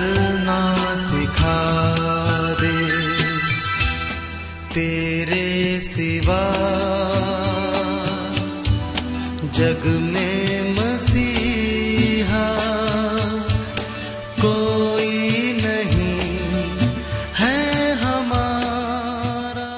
चलना सिखा दे। तेरे सिवा जग में मसीहा कोई नहीं है हमारा।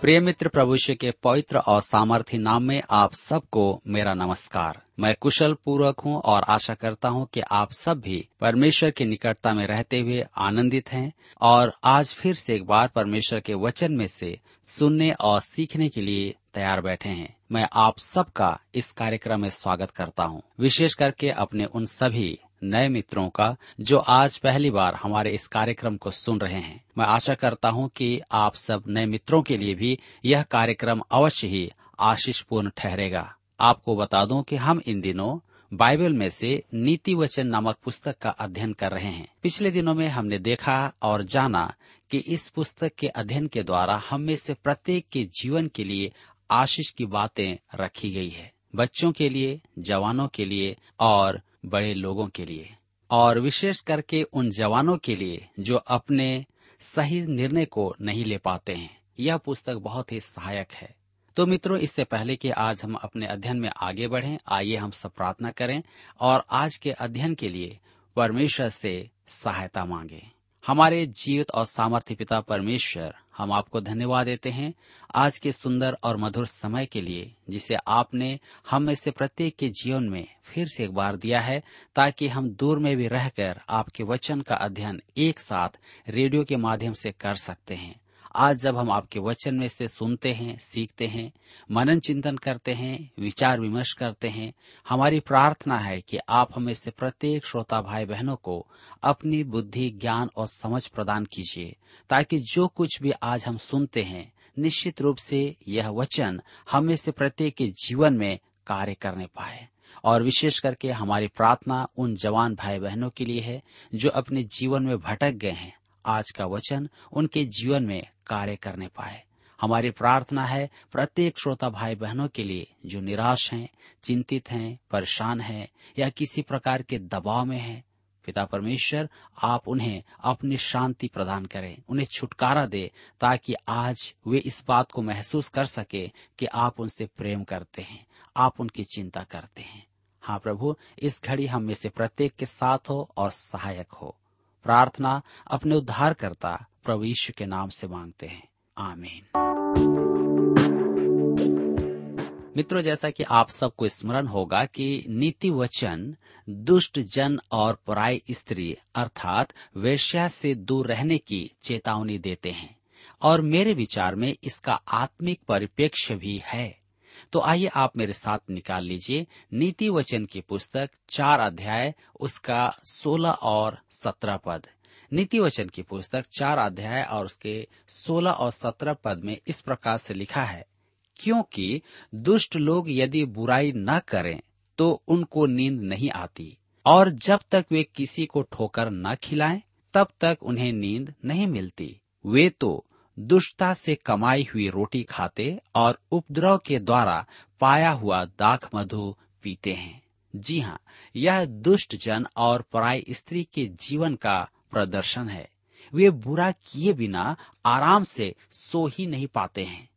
प्रिय मित्र प्रभु यीशु के पवित्र और सामर्थ्य नाम में आप सबको मेरा नमस्कार। मैं कुशल पूर्वक हूँ और आशा करता हूँ कि आप सब भी परमेश्वर की निकटता में रहते हुए आनंदित हैं और आज फिर से एक बार परमेश्वर के वचन में से सुनने और सीखने के लिए तैयार बैठे हैं। मैं आप सबका इस कार्यक्रम में स्वागत करता हूँ। विशेष करके अपने उन सभी नए मित्रों का, जो आज पहली बार हमारे इस कार्यक्रम को सुन रहे हैं। मैं आशा करता हूँ कि आप सब नए मित्रों के लिए भी यह कार्यक्रम अवश्य ही आशीषपूर्ण ठहरेगा। आपको बता दूँ कि हम इन दिनों बाइबल में से नीति वचन नामक पुस्तक का अध्ययन कर रहे हैं। पिछले दिनों में हमने देखा और जाना कि इस पुस्तक के अध्ययन के द्वारा हम में से प्रत्येक के जीवन के लिए आशीष की बातें रखी गई है। बच्चों के लिए, जवानों के लिए और बड़े लोगों के लिए। और विशेष करके उन जवानों के लिए जो अपने सही निर्णय को नहीं ले पाते हैं। यह पुस्तक बहुत ही सहायक है। तो मित्रों, इससे पहले कि आज हम अपने अध्ययन में आगे बढ़ें, आइए हम सब प्रार्थना करें और आज के अध्ययन के लिए परमेश्वर से सहायता मांगे। हमारे जीवित और सामर्थ्य पिता परमेश्वर, हम आपको धन्यवाद देते हैं आज के सुंदर और मधुर समय के लिए, जिसे आपने हम में से प्रत्येक के जीवन में फिर से एक बार दिया है, ताकि हम दूर में भी रहकर आपके वचन का अध्ययन एक साथ रेडियो के माध्यम से कर सकते हैं। आज जब हम आपके वचन में से सुनते हैं, सीखते हैं, मनन चिंतन करते हैं, विचार विमर्श करते हैं, हमारी प्रार्थना है कि आप हमें से प्रत्येक श्रोता भाई बहनों को अपनी बुद्धि, ज्ञान और समझ प्रदान कीजिए, ताकि जो कुछ भी आज हम सुनते हैं, निश्चित रूप से यह वचन हमें से प्रत्येक के जीवन में कार्य करने पाए। और विशेष करके हमारी प्रार्थना उन जवान भाई बहनों के लिए है, जो अपने जीवन में भटक गए हैं। आज का वचन उनके जीवन में कार्य करने पाए। हमारी प्रार्थना है प्रत्येक श्रोता भाई बहनों के लिए जो निराश हैं, चिंतित हैं, परेशान हैं या किसी प्रकार के दबाव में हैं पिता परमेश्वर आप उन्हें अपनी शांति प्रदान करें उन्हें छुटकारा दे ताकि आज वे इस बात को महसूस कर सके कि आप उनसे प्रेम करते हैं आप उनकी चिंता करते हैं। हाँ प्रभु इस घड़ी हम में से प्रत्येक के साथ हो और सहायक हो। प्रार्थना अपने उद्धारकर्ता प्रभु यीशु के नाम से मांगते हैं। आमीन। मित्रों, जैसा कि आप सबको स्मरण होगा कि नीति वचन दुष्ट जन और पराय स्त्री अर्थात वेश्या से दूर रहने की चेतावनी देते हैं। और मेरे विचार में इसका आत्मिक परिप्रेक्ष्य भी है। तो आइए आप मेरे साथ निकाल लीजिए नीति वचन की पुस्तक चार अध्याय, उसका सोलह और सत्रह पद। नीति वचन की पुस्तक चार अध्याय और उसके सोलह और सत्रह पद में इस प्रकार से लिखा है, क्योंकि दुष्ट लोग यदि बुराई न करें तो उनको नींद नहीं आती। और जब तक वे किसी को ठोकर न खिलाएँ, तब तक उन्हें नींद नहीं मिलती। वे तो दुष्टता से कमाई हुई रोटी खाते और उपद्रव के द्वारा पाया हुआ दाख मधु पीते हैं। जी हाँ यह दुष्ट जन और पराई स्त्री के जीवन का प्रदर्शन है। वे बुरा किए बिना आराम से सो ही नहीं पाते हैं।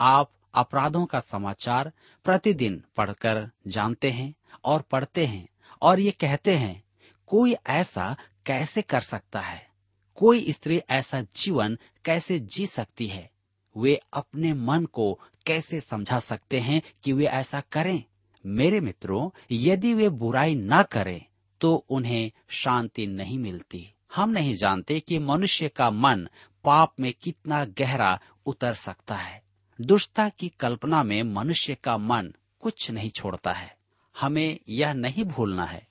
आप अपराधों का समाचार प्रतिदिन पढ़कर जानते हैं और पढ़ते हैं और ये कहते हैं, कोई ऐसा कैसे कर सकता है? कोई स्त्री ऐसा जीवन कैसे जी सकती है? वे अपने मन को कैसे समझा सकते हैं कि वे ऐसा करें? मेरे मित्रों, यदि वे बुराई न करें तो उन्हें शांति नहीं मिलती। हम नहीं जानते कि मनुष्य का मन पाप में कितना गहरा उतर सकता है। दुष्टता की कल्पना में मनुष्य का मन कुछ नहीं छोड़ता है। हमें यह नहीं भूलना है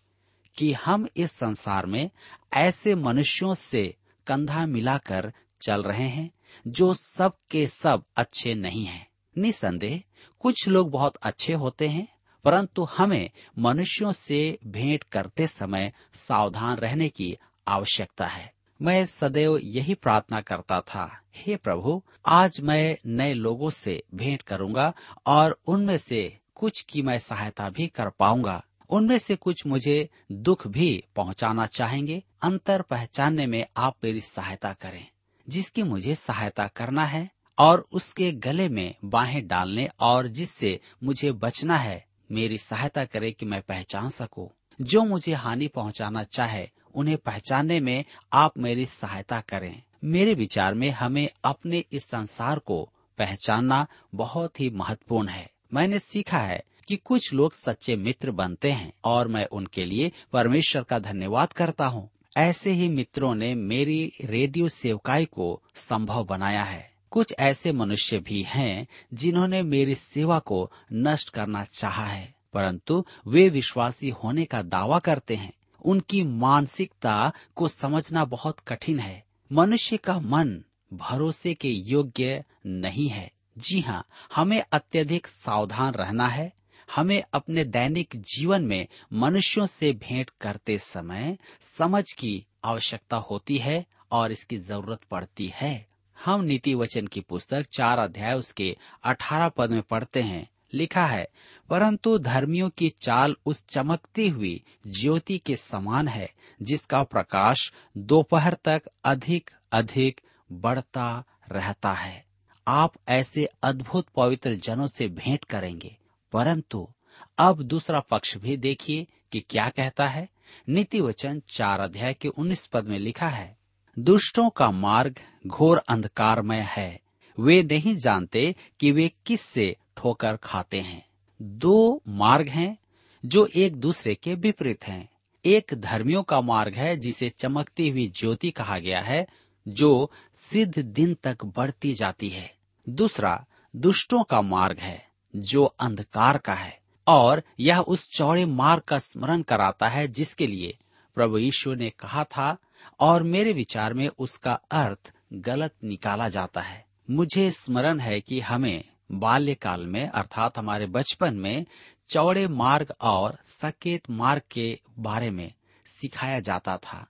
कि हम इस संसार में ऐसे मनुष्यों से कंधा मिलाकर चल रहे हैं, जो सब के सब अच्छे नहीं हैं। निसंदेह, कुछ लोग बहुत अच्छे होते हैं, परंतु हमें मनुष्यों से भेंट करते समय सावधान रहने की आवश्यकता है मैं सदैव यही प्रार्थना करता था, हे प्रभु, आज मैं नए लोगों से भेंट करूँगा और उनमें से कुछ की मैं सहायता भी कर पाऊँगा उनमें से कुछ मुझे दुख भी पहुंचाना चाहेंगे। अंतर पहचानने में आप मेरी सहायता करें, जिसकी मुझे सहायता करना है और उसके गले में बाहें डालने और जिससे मुझे बचना है, मेरी सहायता करे कि मैं पहचान सकूँ। जो मुझे हानि पहुंचाना चाहे, उन्हें पहचानने में आप मेरी सहायता करें। मेरे विचार में हमें अपने इस संसार को पहचानना बहुत ही महत्वपूर्ण है। मैंने सीखा है कि कुछ लोग सच्चे मित्र बनते हैं और मैं उनके लिए परमेश्वर का धन्यवाद करता हूँ। ऐसे ही मित्रों ने मेरी रेडियो सेवकाई को संभव बनाया है। कुछ ऐसे मनुष्य भी हैं जिन्होंने मेरी सेवा को नष्ट करना चाहा है, परंतु वे विश्वासी होने का दावा करते हैं। उनकी मानसिकता को समझना बहुत कठिन है। मनुष्य का मन भरोसे के योग्य नहीं है। जी हाँ हमें अत्यधिक सावधान रहना है। हमें अपने दैनिक जीवन में मनुष्यों से भेंट करते समय समझ की आवश्यकता होती है और इसकी ज़रूरत पड़ती है। हम नीति वचन की पुस्तक चार अध्याय उसके अठारह पद में पढ़ते हैं। लिखा है, परंतु धर्मियों की चाल उस चमकती हुई ज्योति के समान है, जिसका प्रकाश दोपहर तक अधिक अधिक बढ़ता रहता है। आप ऐसे अद्भुत पवित्र जनों से भेंट करेंगे। परंतु अब दूसरा पक्ष भी देखिए कि क्या कहता है। नीति वचन चार अध्याय के उन्नीस पद में लिखा है, दुष्टों का मार्ग घोर अंधकारमय है। वे नहीं जानते कि वे किस से ठोकर खाते हैं। दो मार्ग हैं जो एक दूसरे के विपरीत हैं। एक धर्मियों का मार्ग है जिसे चमकती हुई ज्योति कहा गया है, जो सिद्ध दिन तक बढ़ती जाती है। दूसरा, दुष्टों का मार्ग है जो अंधकार का है, और यह उस चौड़े मार्ग का स्मरण कराता है जिसके लिए प्रभु यीशु ने कहा था, और मेरे विचार में उसका अर्थ गलत निकाला जाता है। मुझे स्मरण है कि हमें बाल्यकाल में, अर्थात हमारे बचपन में, चौड़े मार्ग और सकेत मार्ग के बारे में सिखाया जाता था।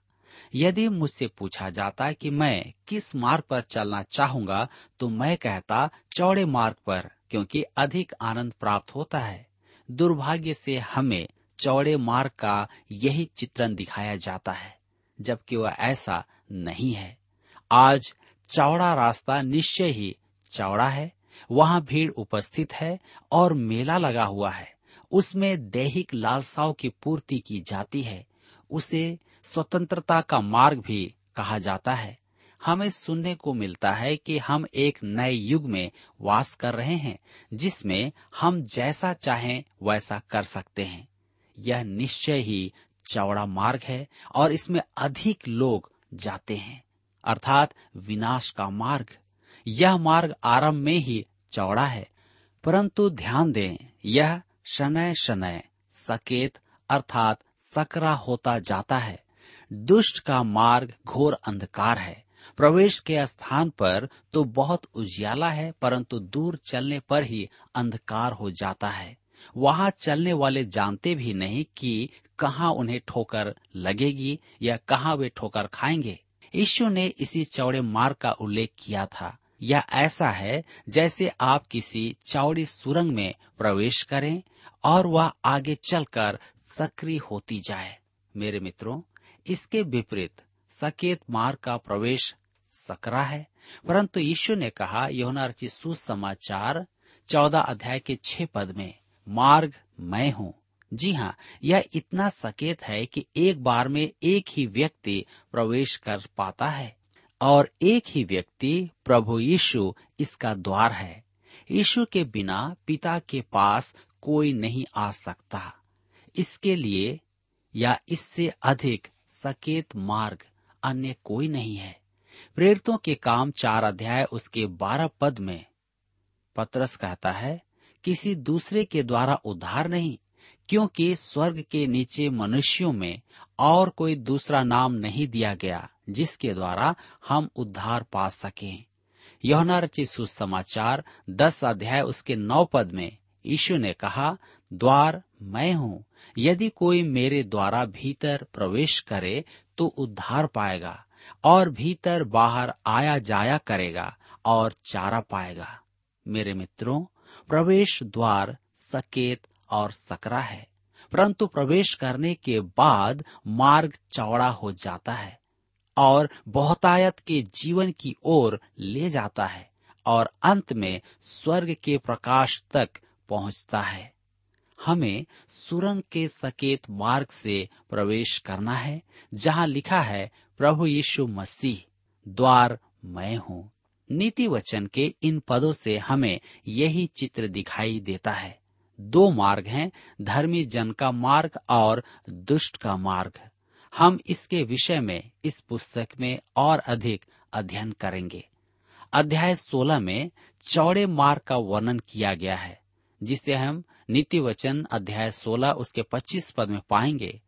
यदि मुझसे पूछा जाता कि मैं किस मार्ग पर चलना चाहूँगा तो मैं कहता, चौड़े मार्ग पर क्योंकि अधिक आनंद प्राप्त होता है। दुर्भाग्य से हमें चौड़े मार्ग का यही चित्रण दिखाया जाता है, जबकि वह ऐसा नहीं है। आज चौड़ा रास्ता निश्चय ही चौड़ा है, वहाँ भीड़ उपस्थित है और मेला लगा हुआ है। उसमें दैहिक लालसाओं की पूर्ति की जाती है, उसे स्वतंत्रता का मार्ग भी कहा जाता है। हमें सुनने को मिलता है कि हम एक नए युग में वास कर रहे हैं, जिसमें हम जैसा चाहें वैसा कर सकते हैं। यह निश्चय ही चौड़ा मार्ग है और इसमें अधिक लोग जाते हैं। अर्थात विनाश का मार्ग। यह मार्ग आरंभ में ही चौड़ा है। परंतु ध्यान दें, यह शनय शनय, सकेत अर्थात सकरा होता जाता है। दुष्ट का मार्ग घोर अंधकार है। प्रवेश के स्थान पर तो बहुत उजियाला है, परंतु दूर चलने पर ही अंधकार हो जाता है। वहाँ चलने वाले जानते भी नहीं कि कहाँ उन्हें ठोकर लगेगी या कहाँ वे ठोकर खाएँगे। यीशु ने इसी चौड़े मार्ग का उल्लेख किया था। यह ऐसा है जैसे आप किसी चौड़ी सुरंग में प्रवेश करें और वह आगे चलकर सक्रिय होती जाए। मेरे मित्रों, इसके विपरीत सकेत मार्ग का प्रवेश सकरा है। परंतु यीशु ने कहा यौना रचित सुसमाचार, चौदह अध्याय के छह पद में, मार्ग मैं हूँ। जी हाँ यह इतना सकेत है कि एक बार में एक ही व्यक्ति प्रवेश कर पाता है और एक ही व्यक्ति प्रभु यीशु इसका द्वार है। यीशु के बिना पिता के पास कोई नहीं आ सकता। इसके लिए या इससे अधिक सकेत मार्ग अन्य कोई नहीं है। प्रेरितों के काम चार अध्याय उसके बारह पद में। पत्रस कहता है, किसी दूसरे के द्वारा उद्धार नहीं, क्योंकि स्वर्ग के नीचे मनुष्यों में और कोई दूसरा नाम नहीं दिया गया, जिसके द्वारा हम उद्धार पा सकें। यौना रचित सुसमाचार, दस अध्याय उसके नौ पद में, यीशु ने कहा, द्वार, मैं हूँ। यदि कोई मेरे द्वारा भीतर प्रवेश करे तो उद्धार पाएगा और भीतर बाहर आया जाया करेगा और चारा पाएगा। मेरे मित्रों, प्रवेश द्वार सकेत और सकरा है, परंतु प्रवेश करने के बाद मार्ग चौड़ा हो जाता है और बहुतायत के जीवन की ओर ले जाता है और अंत में स्वर्ग के प्रकाश तक पहुँचता है। हमें सुरंग के सकेत मार्ग से प्रवेश करना है, जहाँ लिखा है, प्रभु यीशु मसीह, द्वार मैं हूँ। नीति वचन के इन पदों से हमें यही चित्र दिखाई देता है। दो मार्ग हैं, धर्मी जन का मार्ग और दुष्ट का मार्ग। हम इसके विषय में, इस पुस्तक में और अधिक अध्ययन करेंगे। अध्याय 16 में चौड़े मार्ग का वर्णन किया गया है, जिसे हम नीति वचन अध्याय 16 उसके 25 पद में पाएँगे,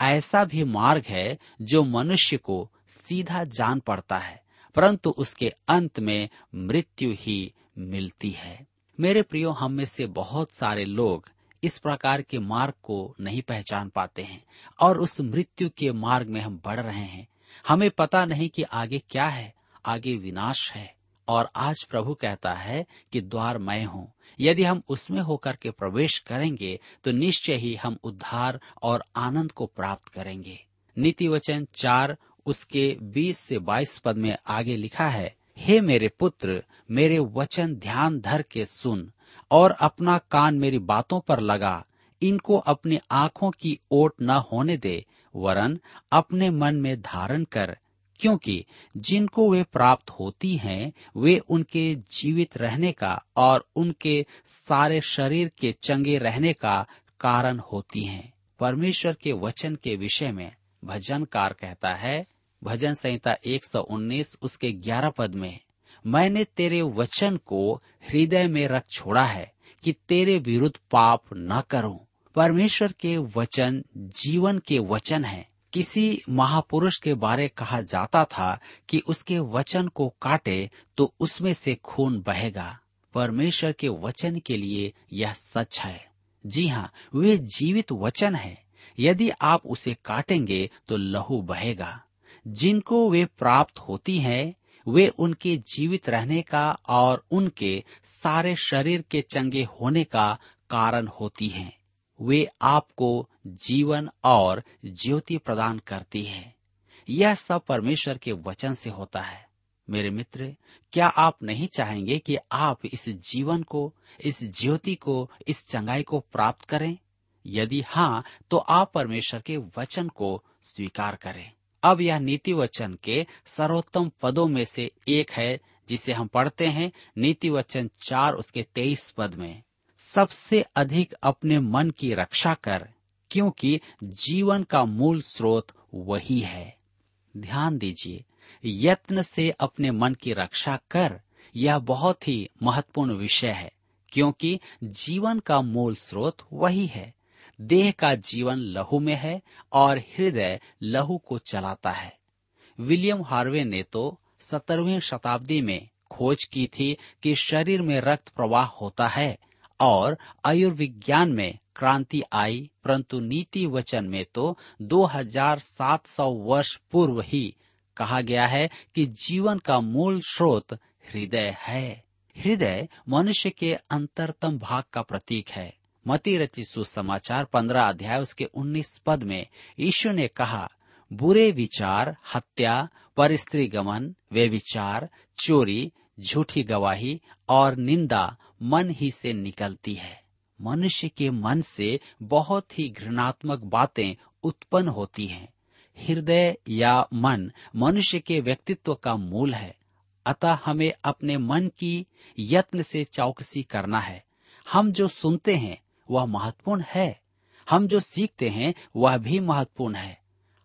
ऐसा भी मार्ग है जो मनुष्य को सीधा जान पड़ता है, परंतु उसके अंत में मृत्यु ही मिलती है। मेरे प्रियो, हम में से बहुत सारे लोग इस प्रकार के मार्ग को नहीं पहचान पाते हैं, और उस मृत्यु के मार्ग में हम बढ़ रहे हैं। हमें पता नहीं कि आगे क्या है, आगे विनाश है। और आज प्रभु कहता है कि द्वार मैं हूँ। यदि हम उसमें होकर के प्रवेश करेंगे तो निश्चय ही हम उद्धार और आनंद को प्राप्त करेंगे। नीति वचन चार, उसके बीस से बाईस पद में आगे लिखा है, हे मेरे पुत्र, मेरे वचन ध्यान धर के सुन, और अपना कान मेरी बातों पर लगा। इनको अपनी आँखों की ओट न होने दे, वरन अपने मन में धारण कर क्योंकि जिनको वे प्राप्त होती हैं, वे उनके जीवित रहने का और उनके सारे शरीर के चंगे रहने का कारण होती हैं। परमेश्वर के वचन के विषय में भजनकार कहता है, भजन संहिता 119 उसके 11 पद में, मैंने तेरे वचन को हृदय में रख छोड़ा है कि तेरे विरुद्ध पाप न करूँ। परमेश्वर के वचन जीवन के वचन हैं। किसी महापुरुष के बारे कहा जाता था कि उसके वचन को काटे तो उसमें से खून बहेगा। परमेश्वर के वचन के लिए यह सच है। जी हाँ वे जीवित वचन है। यदि आप उसे काटेंगे तो लहू बहेगा। जिनको वे प्राप्त होती हैं, वे उनके जीवित रहने का और उनके सारे शरीर के चंगे होने का कारण होती हैं। वे आपको जीवन और ज्योति प्रदान करती है। यह सब परमेश्वर के वचन से होता है। मेरे मित्र, क्या आप नहीं चाहेंगे कि आप इस जीवन को, इस ज्योति को, इस चंगाई को प्राप्त करें? यदि हाँ तो आप परमेश्वर के वचन को स्वीकार करें। अब यह नीति वचन के सर्वोत्तम पदों में से एक है, जिसे हम पढ़ते हैं। नीति वचन चार, उसके तेईस पद में, सबसे अधिक अपने मन की रक्षा कर क्योंकि जीवन का मूल स्रोत वही है। ध्यान दीजिए, यत्न से अपने मन की रक्षा कर यह बहुत ही महत्वपूर्ण विषय है, क्योंकि जीवन का मूल स्रोत वही है। देह का जीवन लहू में है और हृदय लहू को चलाता है। विलियम हार्वे ने तो सत्रहवीं शताब्दी में खोज की थी कि शरीर में रक्त प्रवाह होता है और आयुर्विज्ञान में क्रांति आई, परंतु नीति वचन में तो 2700 वर्ष पूर्व ही कहा गया है कि जीवन का मूल स्रोत हृदय है। हृदय मनुष्य के अंतरतम भाग का प्रतीक है। मती रची सुसमाचार पंद्रह अध्याय उसके उन्नीस पद में यीशु ने कहा, बुरे विचार, हत्या पर स्त्री गमन वे विचार चोरी, झूठी गवाही और निंदा मन ही से निकलती है। मनुष्य के मन से बहुत ही घृणात्मक बातें उत्पन्न होती हैं। हृदय या मन मनुष्य के व्यक्तित्व का मूल है। अतः हमें अपने मन की यत्न से चौकसी करना है। हम जो सुनते हैं, वह महत्वपूर्ण है। हम जो सीखते हैं, वह भी महत्वपूर्ण है।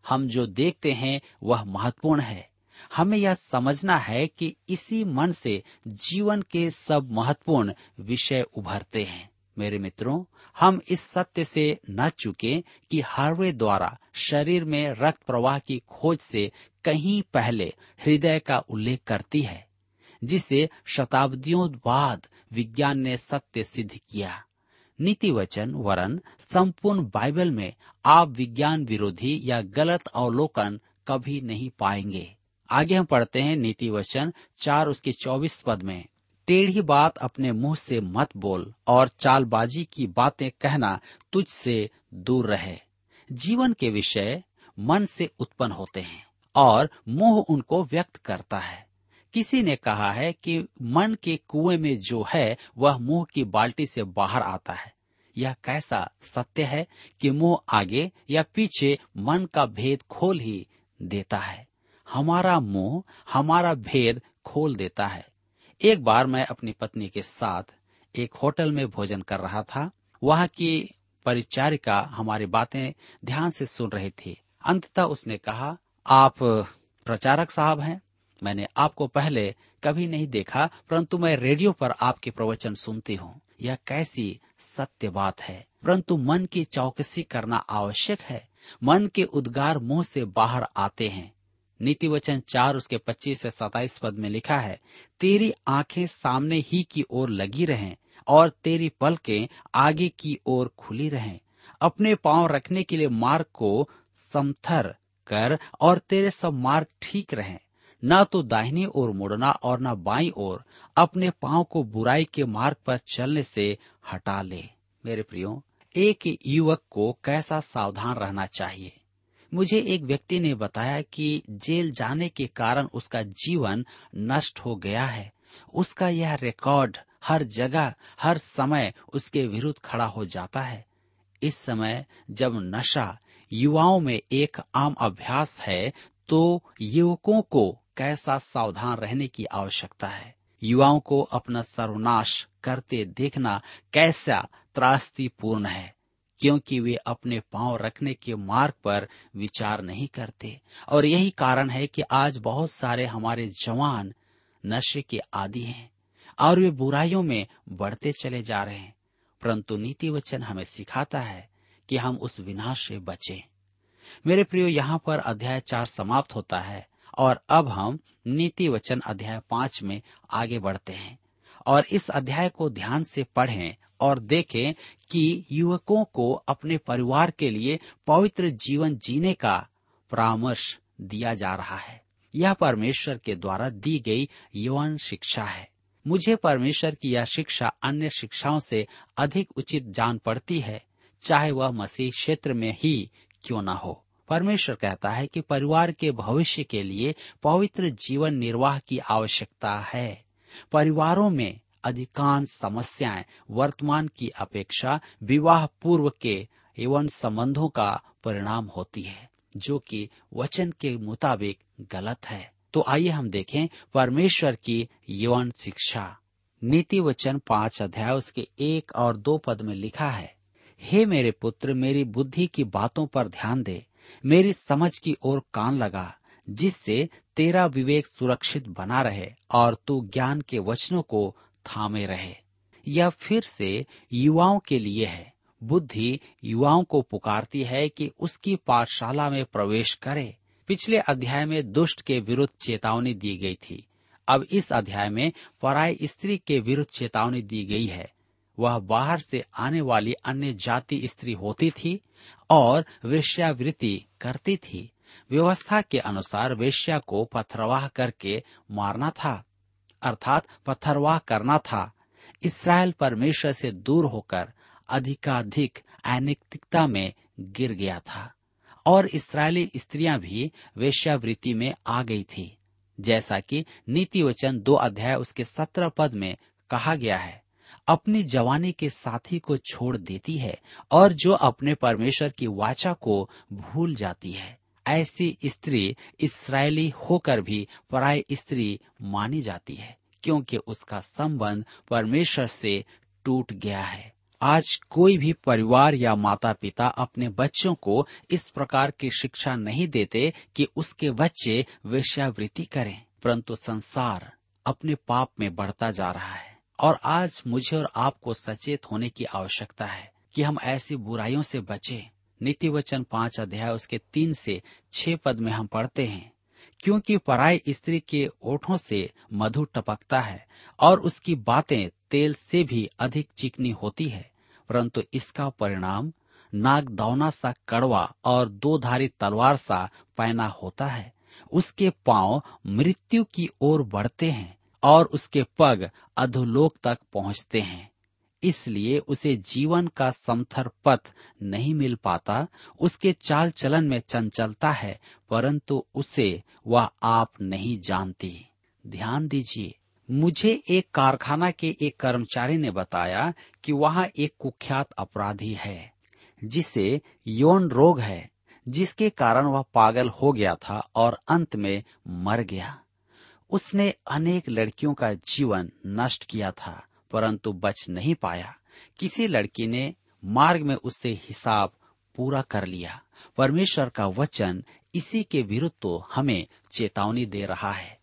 हम जो देखते हैं, वह महत्वपूर्ण है। हमें यह समझना है कि इसी मन से जीवन के सब महत्वपूर्ण विषय उभरते हैं। मेरे मित्रों, हम इस सत्य से न चुके कि हार्वे द्वारा शरीर में रक्त प्रवाह की खोज से कहीं पहले हृदय का उल्लेख करती है, जिसे शताब्दियों बाद विज्ञान ने सत्य सिद्ध किया। नीति वचन वरन संपूर्ण बाइबल में आप विज्ञान विरोधी या गलत अवलोकन कभी नहीं पाएँगे। आगे हम पढ़ते हैं नीति वचन चार उसके चौबीस पद में। टेढ़ी बात अपने मुँह से मत बोल और चालबाजी की बातें कहना तुझ से दूर रहे। जीवन के विषय मन से उत्पन्न होते हैं और मुँह उनको व्यक्त करता है। किसी ने कहा है कि मन के कुएँ में जो है, वह मुँह की बाल्टी से बाहर आता है। यह कैसा सत्य है कि मुँह आगे या पीछे मन का भेद खोल ही देता है? हमारा मुँह हमारा भेद खोल देता है। एक बार मैं अपनी पत्नी के साथ एक होटल में भोजन कर रहा था। वहाँ की परिचारिका हमारी बातें ध्यान से सुन रही थी। अंततः उसने कहा, आप प्रचारक साहब हैं। मैंने आपको पहले कभी नहीं देखा, परंतु मैं रेडियो पर आपके प्रवचन सुनती हूँ। यह कैसी सत्य बात है। परंतु मन की चौकसी करना आवश्यक है। मन के उद्गार मुँह से बाहर आते हैं। नीति वचन चार उसके पच्चीस से सताइस पद में लिखा है, तेरी आँखें सामने ही की ओर लगी रहें और तेरी पलकें आगे की ओर खुली रहें। अपने पाँव रखने के लिए मार्ग को समथर कर और तेरे सब मार्ग ठीक रहें। न तो दाहिनी ओर मुड़ना और न बाई ओर अपने पाँव को बुराई के मार्ग पर चलने से हटा ले। मेरे प्रियो, एक युवक को कैसा सावधान रहना चाहिए? मुझे एक व्यक्ति ने बताया कि जेल जाने के कारण उसका जीवन नष्ट हो गया है। उसका यह रिकॉर्ड हर जगह, हर समय उसके विरुद्ध खड़ा हो जाता है। इस समय जब नशा युवाओं में एक आम अभ्यास है तो युवकों को कैसा सावधान रहने की आवश्यकता है? युवाओं को अपना सर्वनाश करते देखना कैसा त्रास्तीपूर्ण है? क्योंकि वे अपने पाँव रखने के मार्ग पर विचार नहीं करते। और यही कारण है कि आज बहुत सारे हमारे जवान नशे के आदि हैं, और वे बुराइयों में बढ़ते चले जा रहे हैं। परंतु नीति वचन हमें सिखाता है कि हम उस विनाश से बचें। मेरे प्रियो, यहाँ पर अध्याय चार समाप्त होता है, और अब हम नीति वचन अध्याय पाँच में आगे बढ़ते हैं। और इस अध्याय को ध्यान से पढ़ें और देखें कि युवकों को अपने परिवार के लिए पवित्र जीवन जीने का परामर्श दिया जा रहा है। यह परमेश्वर के द्वारा दी गई यौन शिक्षा है। मुझे परमेश्वर की यह शिक्षा अन्य शिक्षाओं से अधिक उचित जान पड़ती है, चाहे वह मसीह क्षेत्र में ही क्यों न हो। परमेश्वर कहता है कि परिवार के भविष्य के लिए पवित्र जीवन निर्वाह की आवश्यकता है। परिवारों में अधिकांश समस्याएँ वर्तमान की अपेक्षा विवाह पूर्व के एवं संबंधों का परिणाम होती है, जो कि वचन के मुताबिक गलत है। तो आइए हम देखें परमेश्वर की यौन शिक्षा। नीति वचन पाँच अध्याय उसके एक और दो पद में लिखा है, हे मेरे पुत्र, मेरी बुद्धि की बातों पर ध्यान दे, मेरी समझ की ओर कान लगा, जिससे तेरा विवेक सुरक्षित बना रहे और तू ज्ञान के वचनों को थामे रहे। यह फिर से युवाओं के लिए है। बुद्धि युवाओं को पुकारती है कि उसकी पाठशाला में प्रवेश करे। पिछले अध्याय में दुष्ट के विरुद्ध चेतावनी दी गई थी। अब इस अध्याय में पराई स्त्री के विरुद्ध चेतावनी दी गई है। वह बाहर से आने वाली अन्य जाति स्त्री होती थी और वेश्यावृत्ति करती थी। व्यवस्था के अनुसार वेश्या को पथरवाह करके मारना था, अर्थात पत्थरवाह करना था। इसराइल परमेश्वर से दूर होकर अधिकाधिक अनैतिकता में गिर गया था और इसराइली स्त्रियाँ भी वेश्यावृत्ति में आ गई थी, जैसा कि नीति वचन दो अध्याय उसके सत्रह पद में कहा गया है। अपनी जवानी के साथी को छोड़ देती है और जो अपने परमेश्वर की वाचा को भूल जाती है। ऐसी स्त्री इसराइली होकर भी पराई स्त्री मानी जाती है, क्योंकि उसका संबंध परमेश्वर से टूट गया है। आज कोई भी परिवार या माता पिता अपने बच्चों को इस प्रकार की शिक्षा नहीं देते कि उसके बच्चे वेश्यावृत्ति करें, परंतु संसार अपने पाप में बढ़ता जा रहा है। और आज मुझे और आपको सचेत होने की आवश्यकता है कि हम ऐसी बुराइयों से बचें। नीति वचन पाँच अध्याय उसके तीन से छह पद में हम पढ़ते हैं। क्योंकि पराई स्त्री के ओठों से मधु टपकता है और उसकी बातें तेल से भी अधिक चिकनी होती है, परंतु इसका परिणाम नाग दौना सा कड़वा और दो धारी तलवार सा पैना होता है। उसके पाँव मृत्यु की ओर बढ़ते हैं और उसके पग अधोलोक तक पहुँचते हैं। इसलिए उसे जीवन का समथर पथ नहीं मिल पाता, उसके चाल चलन में चंचलता है, परंतु उसे वह आप नहीं जानती। ध्यान दीजिए, मुझे एक कारखाना के एक कर्मचारी ने बताया कि वहाँ एक कुख्यात अपराधी है, जिसे यौन रोग है, जिसके कारण वह पागल हो गया था और अंत में मर गया। उसने अनेक लड़कियों का जीवन नष्ट किया था। परंतु बच नहीं पाया। किसी लड़की ने मार्ग में उससे हिसाब पूरा कर लिया। परमेश्वर का वचन इसी के विरुद्ध तो हमें चेतावनी दे रहा है।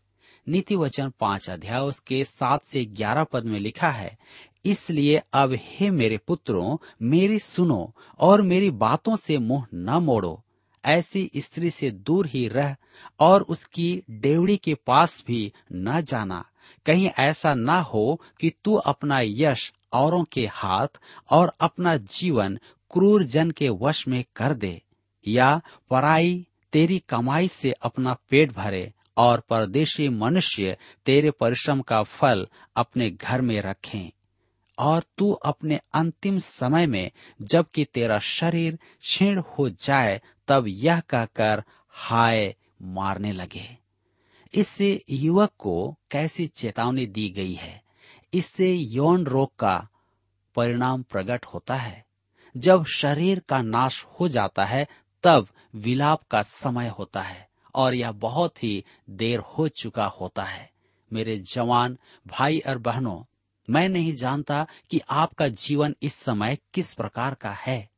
नीति वचन पाँच अध्याय उसके सात से ग्यारह पद में लिखा है, इसलिए अब हे मेरे पुत्रों, मेरी सुनो और मेरी बातों से मुँह न मोड़ो। ऐसी स्त्री से दूर ही रह और उसकी डेवड़ी के पास भी न जाना। कहीं ऐसा न हो कि तू अपना यश औरों के हाथ और अपना जीवन क्रूर जन के वश में कर दे, या पराई तेरी कमाई से अपना पेट भरे और परदेशी मनुष्य तेरे परिश्रम का फल अपने घर में रखें। और तू अपने अंतिम समय में जबकि तेरा शरीर क्षीण हो जाए तब यह कहकर हाय मारने लगे। इससे युवक को कैसी चेतावनी दी गई है? इससे यौन रोग का परिणाम प्रकट होता है। जब शरीर का नाश हो जाता है, तब विलाप का समय होता है और यह बहुत ही देर हो चुका होता है। मेरे जवान, भाई और बहनों, मैं नहीं जानता कि आपका जीवन इस समय किस प्रकार का है।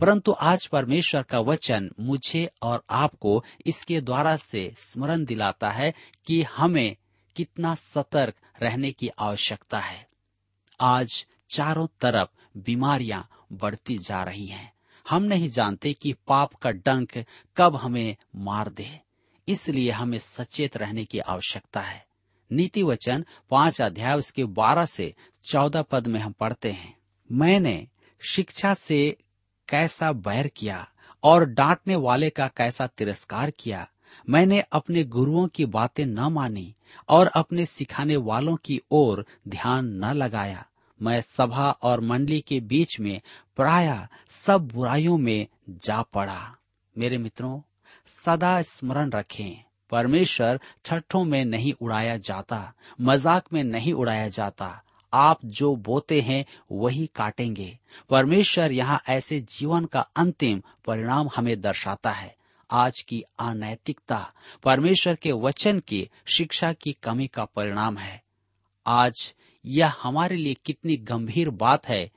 परंतु आज परमेश्वर का वचन मुझे और आपको इसके द्वारा से स्मरण दिलाता है कि हमें कितना सतर्क रहने की आवश्यकता है। आज चारों तरफ़ बीमारियाँ बढ़ती जा रही हैं। हम नहीं जानते कि पाप का डंक कब हमें मार दे। इसलिए हमें सचेत रहने की आवश्यकता है। नीति वचन पाँच अध्याय उसके बारह से चौदह पद में हम पढ़ते हैं। मैंने शिक्षा से कैसा बैर किया और डांटने वाले का कैसा तिरस्कार किया। मैंने अपने गुरुओं की बातें न मानी और अपने सिखाने वालों की ओर ध्यान न लगाया। मैं सभा और मंडली के बीच में प्राय सब बुराइयों में जा पड़ा। मेरे मित्रों, सदा स्मरण रखें, परमेश्वर छठों में नहीं उड़ाया जाता, मज़ाक में नहीं उड़ाया जाता आप जो बोते हैं, वही काटेंगे। परमेश्वर यहाँ ऐसे जीवन का अंतिम परिणाम हमें दर्शाता है। आज की अनैतिकता, परमेश्वर के वचन की शिक्षा की कमी का परिणाम है। आज यह हमारे लिए कितनी गंभीर बात है।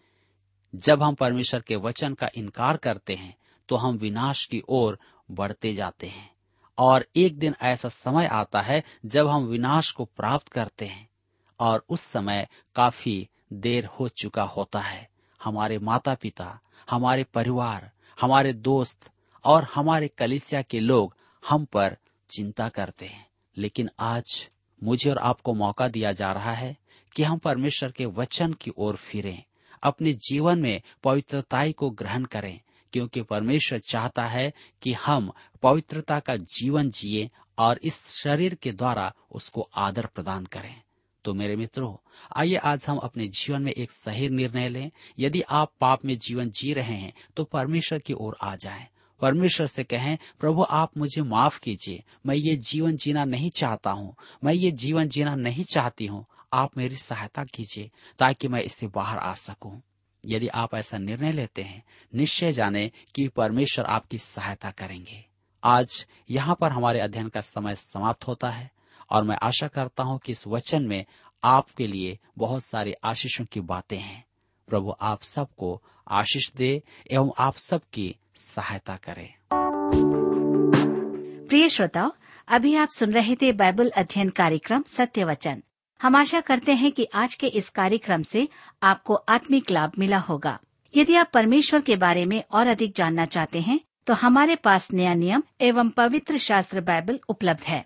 जब हम परमेश्वर के वचन का इनकार करते हैं तो हम विनाश की ओर बढ़ते जाते हैं। और एक दिन ऐसा समय आता है जब हम विनाश को प्राप्त करते हैं। और उस समय काफ़ी देर हो चुका होता है। हमारे माता पिता हमारे परिवार, हमारे दोस्त और हमारे कलिसिया के लोग हम पर चिंता करते हैं। लेकिन आज मुझे और आपको मौका दिया जा रहा है कि हम परमेश्वर के वचन की ओर फिरें, अपने जीवन में पवित्रताई को ग्रहण करें, क्योंकि परमेश्वर चाहता है कि हम पवित्रता का जीवन जिए और इस शरीर के द्वारा उसको आदर प्रदान करें। तो मेरे मित्रों, आइए आज हम अपने जीवन में एक सही निर्णय लें। यदि आप पाप में जीवन जी रहे हैं तो परमेश्वर की ओर आ जाएँ। परमेश्वर से कहें, प्रभु, आप मुझे माफ़ कीजिए। मैं ये जीवन जीना नहीं चाहता हूँ। मैं ये जीवन जीना नहीं चाहती हूँ। आप मेरी सहायता कीजिए, ताकि मैं इससे बाहर आ सकूँ। यदि आप ऐसा निर्णय लेते हैं, निश्चय जाने कि परमेश्वर आपकी सहायता करेंगे। आज यहाँ पर हमारे अध्ययन का समय समाप्त होता है। और मैं आशा करता हूँ कि इस वचन में आपके लिए बहुत सारी आशीषों की बातें हैं। प्रभु आप सबको आशीष दे एवं आप सबकी सहायता करे। प्रिय श्रोताओ, अभी आप सुन रहे थे बाइबल अध्ययन कार्यक्रम सत्य वचन। हम आशा करते हैं कि आज के इस कार्यक्रम से आपको आत्मिक लाभ मिला होगा। यदि आप परमेश्वर के बारे में और अधिक जानना चाहते हैं तो हमारे पास नया नियम एवं पवित्र शास्त्र बाइबल उपलब्ध है।